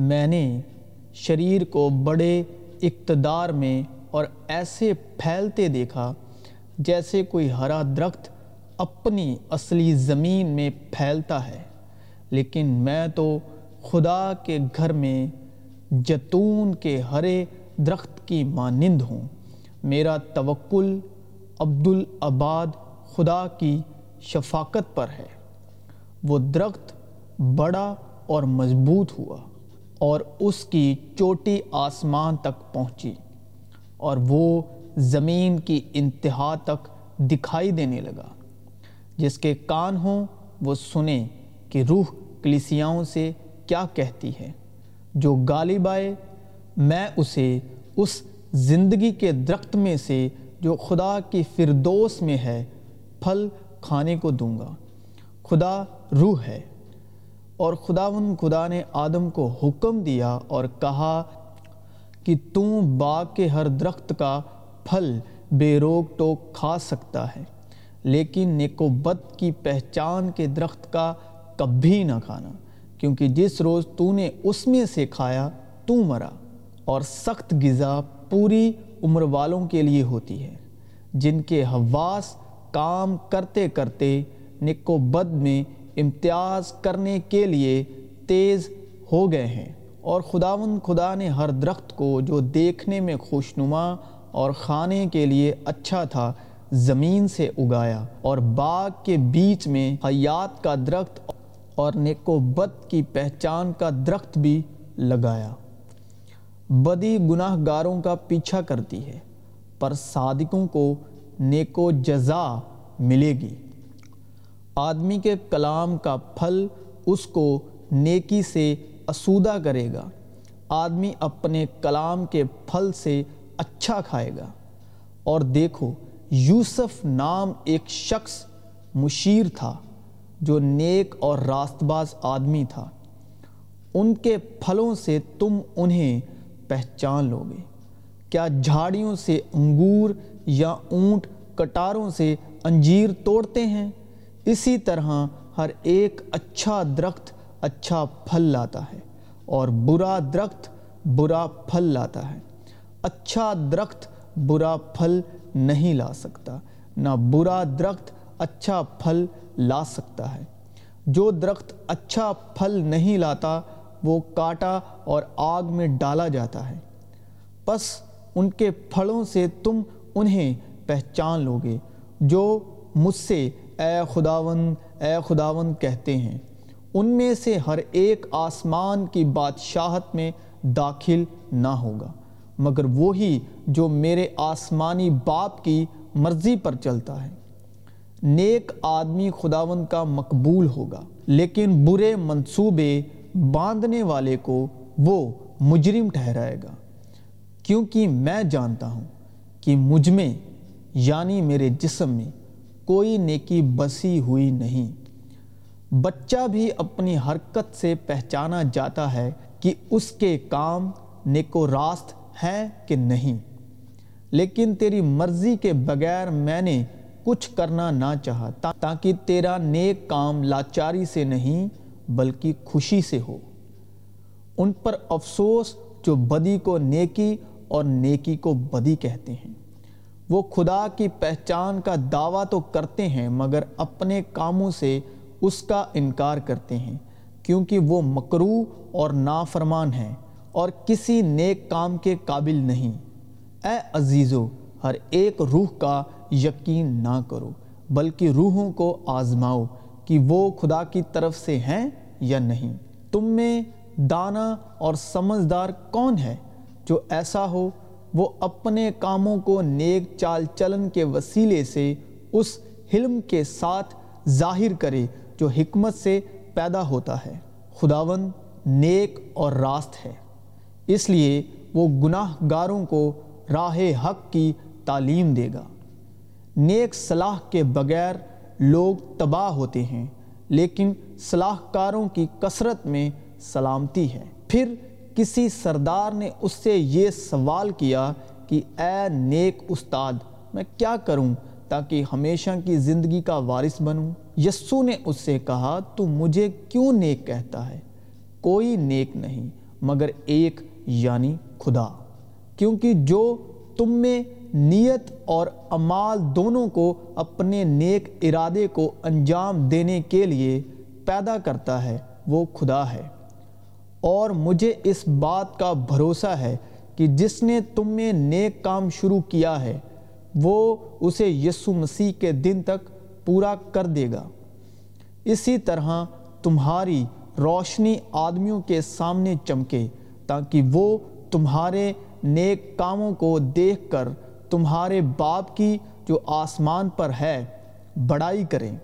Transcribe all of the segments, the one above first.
میں نے شریر کو بڑے اقتدار میں اور ایسے پھیلتے دیکھا جیسے کوئی ہرا درخت اپنی اصلی زمین میں پھیلتا ہے۔ لیکن میں تو خدا کے گھر میں جتون کے ہرے درخت کی مانند ہوں۔ میرا توکل عبدالعباد خدا کی شفاقت پر ہے۔ وہ درخت بڑا اور مضبوط ہوا۔ اور اس کی چوٹی آسمان تک پہنچی اور وہ زمین کی انتہا تک دکھائی دینے لگا۔ جس کے کان ہوں وہ سنیں کہ روح کلیسیاؤں سے کیا کہتی ہے۔ جو غالب آئے، میں اسے اس زندگی کے درخت میں سے جو خدا کی فردوس میں ہے، پھل کھانے کو دوں گا۔ خدا روح ہے۔ اور خداون خدا نے آدم کو حکم دیا اور کہا کہ تم باغ کے ہر درخت کا پھل بے روک ٹوک کھا سکتا ہے، لیکن نیک و بد کی پہچان کے درخت کا کبھی نہ کھانا، کیونکہ جس روز تو نے اس میں سے کھایا تو مرا اور سخت غذا پوری عمر والوں کے لیے ہوتی ہے۔ جن کے حواس کام کرتے کرتے نک و بد میں امتیاز کرنے کے لیے تیز ہو گئے ہیں اور خداون خدا نے ہر درخت کو جو دیکھنے میں خوشنما اور کھانے کے لیے اچھا تھا، زمین سے اگایا اور باغ کے بیچ میں حیات کا درخت اور نیک و بد کی پہچان کا درخت بھی لگایا۔ بدی گناہ گاروں کا پیچھا کرتی ہے، پر صادقوں کو نیک و جزا ملے گی۔ آدمی کے کلام کا پھل اس کو نیکی سے اسودہ کرے گا۔ آدمی اپنے کلام کے پھل سے اچھا کھائے گا۔ اور دیکھو، یوسف نام ایک شخص مشیر تھا جو نیک اور راست باز آدمی تھا۔ ان کے پھلوں سے تم انہیں پہچان لو گے کیا جھاڑیوں سے انگور یا اونٹ کٹاروں سے انجیر توڑتے ہیں؟ اسی طرح ہر ایک اچھا درخت اچھا پھل لاتا ہے اور برا درخت برا پھل لاتا ہے۔ اچھا درخت برا پھل نہیں لا سکتا، نہ برا درخت اچھا پھل لا سکتا ہے۔ جو درخت اچھا پھل نہیں لاتا، وہ کاٹا اور آگ میں ڈالا جاتا ہے۔ پس ان کے پھلوں سے تم انہیں پہچان لو گے جو مجھ سے اے خداون اے خداون کہتے ہیں، ان میں سے ہر ایک آسمان کی بادشاہت میں داخل نہ ہوگا، مگر وہی جو میرے آسمانی باپ کی مرضی پر چلتا ہے۔ نیک آدمی خداون کا مقبول ہوگا، لیکن برے منصوبے باندھنے والے کو وہ مجرم ٹھہرائے گا۔ کیونکہ میں جانتا ہوں کہ مجھ میں یعنی میرے جسم میں کوئی نیکی بسی ہوئی نہیں۔ بچہ بھی اپنی حرکت سے پہچانا جاتا ہے کہ اس کے کام نیک و راست ہے کہ نہیں۔ لیکن تیری مرضی کے بغیر میں نے کچھ کرنا نہ چاہا تاکہ تیرا نیک کام لاچاری سے نہیں بلکہ خوشی سے ہو۔ ان پر افسوس جو بدی کو نیکی اور نیکی کو بدی کہتے ہیں۔ وہ خدا کی پہچان کا دعویٰ تو کرتے ہیں، مگر اپنے کاموں سے اس کا انکار کرتے ہیں، کیونکہ وہ مکرو اور نافرمان ہیں اور کسی نیک کام کے قابل نہیں۔ اے عزیزو، ہر ایک روح کا یقین نہ کرو، بلکہ روحوں کو آزماؤ کہ وہ خدا کی طرف سے ہیں یا نہیں۔ تم میں دانا اور سمجھدار کون ہے جو ایسا ہو وہ اپنے کاموں کو نیک چال چلن کے وسیلے سے اس حلم کے ساتھ ظاہر کرے جو حکمت سے پیدا ہوتا ہے۔ خداون نیک اور راست ہے۔ اس لیے وہ گناہ گاروں کو راہ حق کی تعلیم دے گا۔ نیک صلاح کے بغیر لوگ تباہ ہوتے ہیں، لیکن صلاح کاروں کی کثرت میں سلامتی ہے۔ پھر کسی سردار نے اس سے یہ سوال کیا کہ اے نیک استاد، میں کیا کروں تاکہ ہمیشہ کی زندگی کا وارث بنوں؟ یسو نے اس سے کہا، تو مجھے کیوں نیک کہتا ہے؟ کوئی نیک نہیں، مگر ایک یعنی خدا۔ کیونکہ جو تم میں نیت اور عمال دونوں کو اپنے نیک ارادے کو انجام دینے کے لیے پیدا کرتا ہے، وہ خدا ہے۔ اور مجھے اس بات کا بھروسہ ہے کہ جس نے تم میں نیک کام شروع کیا ہے، وہ اسے یسو مسیح کے دن تک پورا کر دے گا۔ اسی طرح تمہاری روشنی آدمیوں کے سامنے چمکے تاکہ وہ تمہارے نیک کاموں کو دیکھ کر تمہارے باپ کی جو آسمان پر ہے، بڑائی کریں۔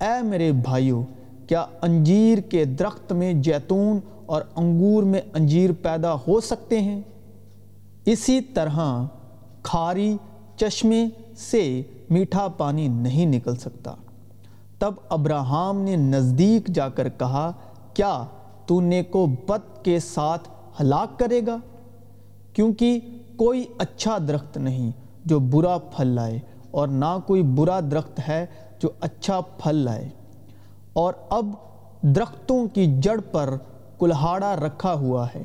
اے میرے بھائیوں کیا انجیر کے درخت میں جیتون اور انگور میں انجیر پیدا ہو سکتے ہیں۔ اسی طرح کھاری چشمے سے میٹھا پانی نہیں نکل سکتا۔ تب ابراہم نے نزدیک جا کر کہا، کیا تو نیکو بد کے ساتھ ہلاک کرے گا؟ کیونکہ کوئی اچھا درخت نہیں جو برا پھل لائے، اور نہ کوئی برا درخت ہے جو اچھا پھل لائے۔ اور اب درختوں کی جڑ پر کلہاڑا رکھا ہوا ہے۔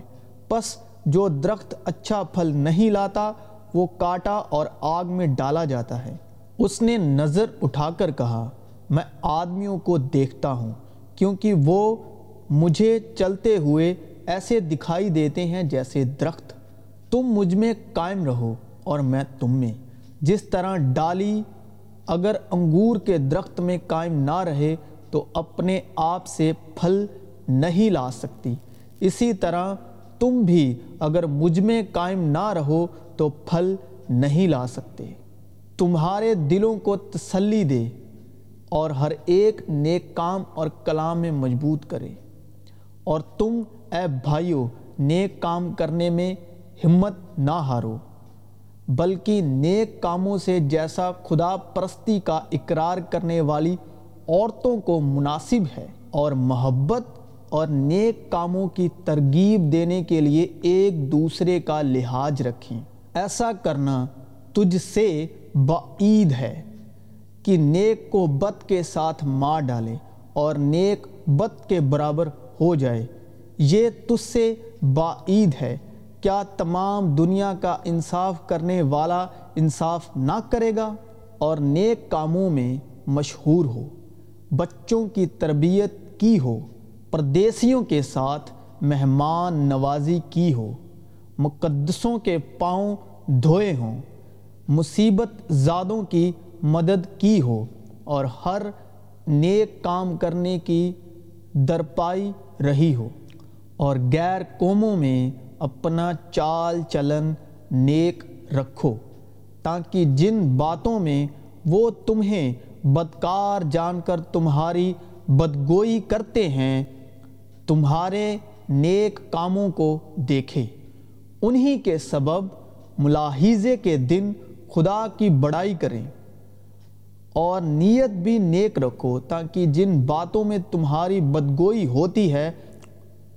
پس جو درخت اچھا پھل نہیں لاتا، وہ کاٹا اور آگ میں ڈالا جاتا ہے۔ اس نے نظر اٹھا کر کہا، میں آدمیوں کو دیکھتا ہوں، کیونکہ وہ مجھے چلتے ہوئے ایسے دکھائی دیتے ہیں جیسے درخت۔ تم مجھ میں قائم رہو اور میں تم میں۔ جس طرح ڈالی اگر انگور کے درخت میں قائم نہ رہے، تو اپنے آپ سے پھل نہیں لا سکتی۔ اسی طرح تم بھی اگر مجھ میں قائم نہ رہو تو پھل نہیں لا سکتے۔ تمہارے دلوں کو تسلی دے اور ہر ایک نیک کام اور کلام میں مضبوط کرے۔ اور تم اے بھائیو، نیک کام کرنے میں ہمت نہ ہارو، بلکہ نیک کاموں سے جیسا خدا پرستی کا اقرار کرنے والی عورتوں کو مناسب ہے اور محبت اور نیک کاموں کی ترغیب دینے کے لیے ایک دوسرے کا لحاظ رکھیں۔ ایسا کرنا تجھ سے بعید ہے کہ نیک کو بد کے ساتھ مار ڈالے اور نیک بد کے برابر ہو جائے۔ یہ تجھ سے بعید ہے۔ کیا تمام دنیا کا انصاف کرنے والا انصاف نہ کرے گا اور نیک کاموں میں مشہور ہو، بچوں کی تربیت کی ہو۔ پردیسیوں کے ساتھ مہمان نوازی کی ہو، مقدسوں کے پاؤں دھوئے ہوں، مصیبت زادوں کی مدد کی ہو، اور ہر نیک کام کرنے کی درپائی رہی ہو۔ اور غیر قوموں میں اپنا چال چلن نیک رکھو، تاکہ جن باتوں میں وہ تمہیں بدکار جان کر تمہاری بدگوئی کرتے ہیں تمہارے نیک کاموں کو دیکھے انہی کے سبب ملاحظے کے دن خدا کی بڑائی کریں۔ اور نیت بھی نیک رکھو تاکہ جن باتوں میں تمہاری بدگوئی ہوتی ہے،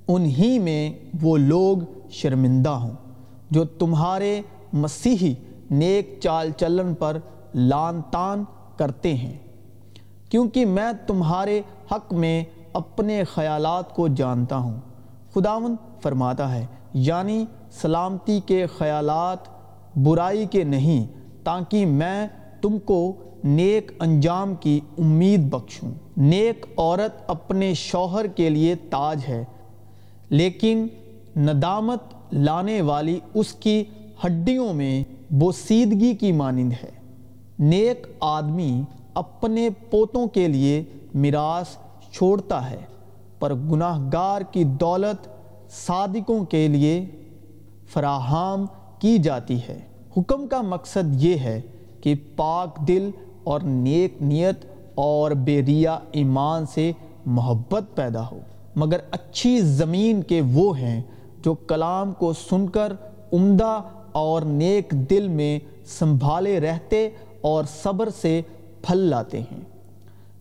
انہی میں وہ لوگ شرمندہ ہوں جو تمہارے مسیحی نیک چال چلن پر لان تان کرتے ہیں۔ کیونکہ میں تمہارے حق میں اپنے خیالات کو جانتا ہوں۔ خداون فرماتا ہے یعنی سلامتی کے خیالات، برائی کے نہیں، تاکہ میں تم کو نیک انجام کی امید بخشوں۔ نیک عورت اپنے شوہر کے لیے تاج ہے، لیکن ندامت لانے والی اس کی ہڈیوں میں بوسیدگی کی مانند ہے۔ نیک آدمی اپنے پوتوں کے لیے میراث چھوڑتا ہے، پر گناہ گار کی دولت صادقوں کے لیے فراہم کی جاتی ہے۔ حکم کا مقصد یہ ہے کہ پاک دل اور نیک نیت اور بیریا ایمان سے محبت پیدا ہو۔ مگر اچھی زمین کے وہ ہیں جو کلام کو سن کر عمدہ اور نیک دل میں سنبھالے رہتے اور صبر سے پھل لاتے ہیں۔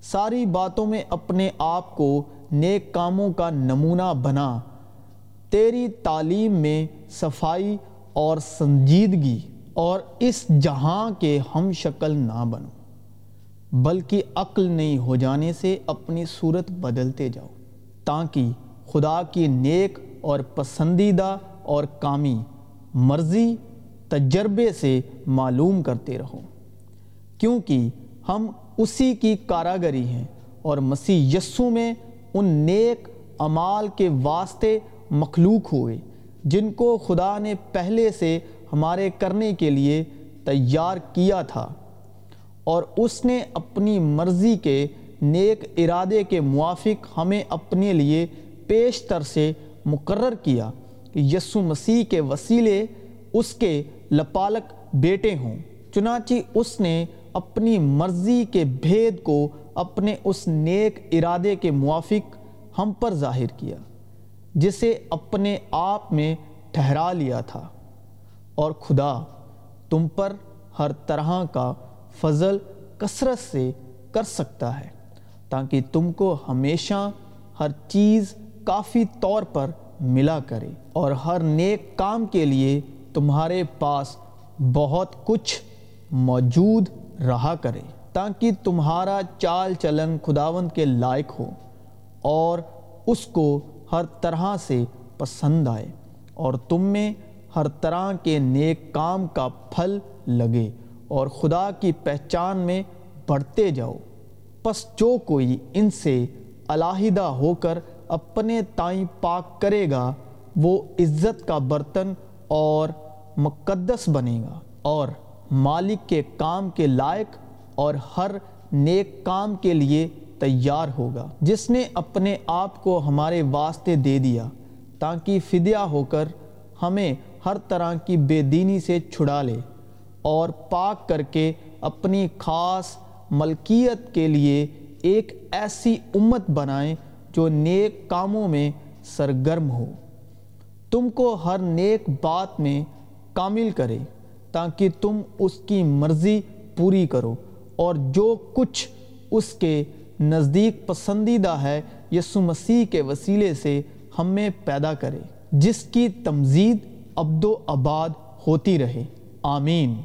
ساری باتوں میں اپنے آپ کو نیک کاموں کا نمونہ بنا۔ تیری تعلیم میں صفائی اور سنجیدگی اور اس جہاں کے ہم شکل نہ بنو، بلکہ عقل نہیں ہو جانے سے اپنی صورت بدلتے جاؤ، تاکہ خدا کی نیک اور پسندیدہ اور کامی مرضی تجربے سے معلوم کرتے رہو۔ کیونکہ ہم اسی کی کاراگری ہیں اور مسیح یسو میں ان نیک عمال کے واسطے مخلوق ہوئے، جن کو خدا نے پہلے سے ہمارے کرنے کے لیے تیار کیا تھا۔ اور اس نے اپنی مرضی کے نیک ارادے کے موافق ہمیں اپنے لیے پیشتر سے مقرر کیا کہ یسو مسیح کے وسیلے اس کے لپالک بیٹے ہوں۔ چنانچہ اس نے اپنی مرضی کے بھید کو اپنے اس نیک ارادے کے موافق ہم پر ظاہر کیا، جسے اپنے آپ میں ٹھہرا لیا تھا۔ اور خدا، تم پر ہر طرح کا فضل کثرت سے کر سکتا ہے، تاکہ تم کو ہمیشہ ہر چیز کافی طور پر ملا کرے۔ اور ہر نیک کام کے لیے تمہارے پاس بہت کچھ موجود رہا کرے، تاکہ تمہارا چال چلن خداوند کے لائق ہو اور اس کو ہر طرح سے پسند آئے اور تم میں ہر طرح کے نیک کام کا پھل لگے اور خدا کی پہچان میں بڑھتے جاؤ۔ پس جو کوئی ان سے علاحدہ ہو کر اپنے تائیں پاک کرے گا، وہ عزت کا برتن اور مقدس بنے گا اور مالک کے کام کے لائق اور ہر نیک کام کے لیے تیار ہوگا۔ جس نے اپنے آپ کو ہمارے واسطے دے دیا، تاکہ فدیہ ہو کر ہمیں ہر طرح کی بے دینی سے چھڑا لے اور پاک کر کے اپنی خاص ملکیت کے لیے ایک ایسی امت بنائیں جو نیک کاموں میں سرگرم ہو۔ تم کو ہر نیک بات میں کامل کرے۔ تاکہ تم اس کی مرضی پوری کرو اور جو کچھ اس کے نزدیک پسندیدہ ہے، یسو مسیح کے وسیلے سے ہم میں پیدا کرے، جس کی تمزید ابد و آباد ہوتی رہے۔ آمین۔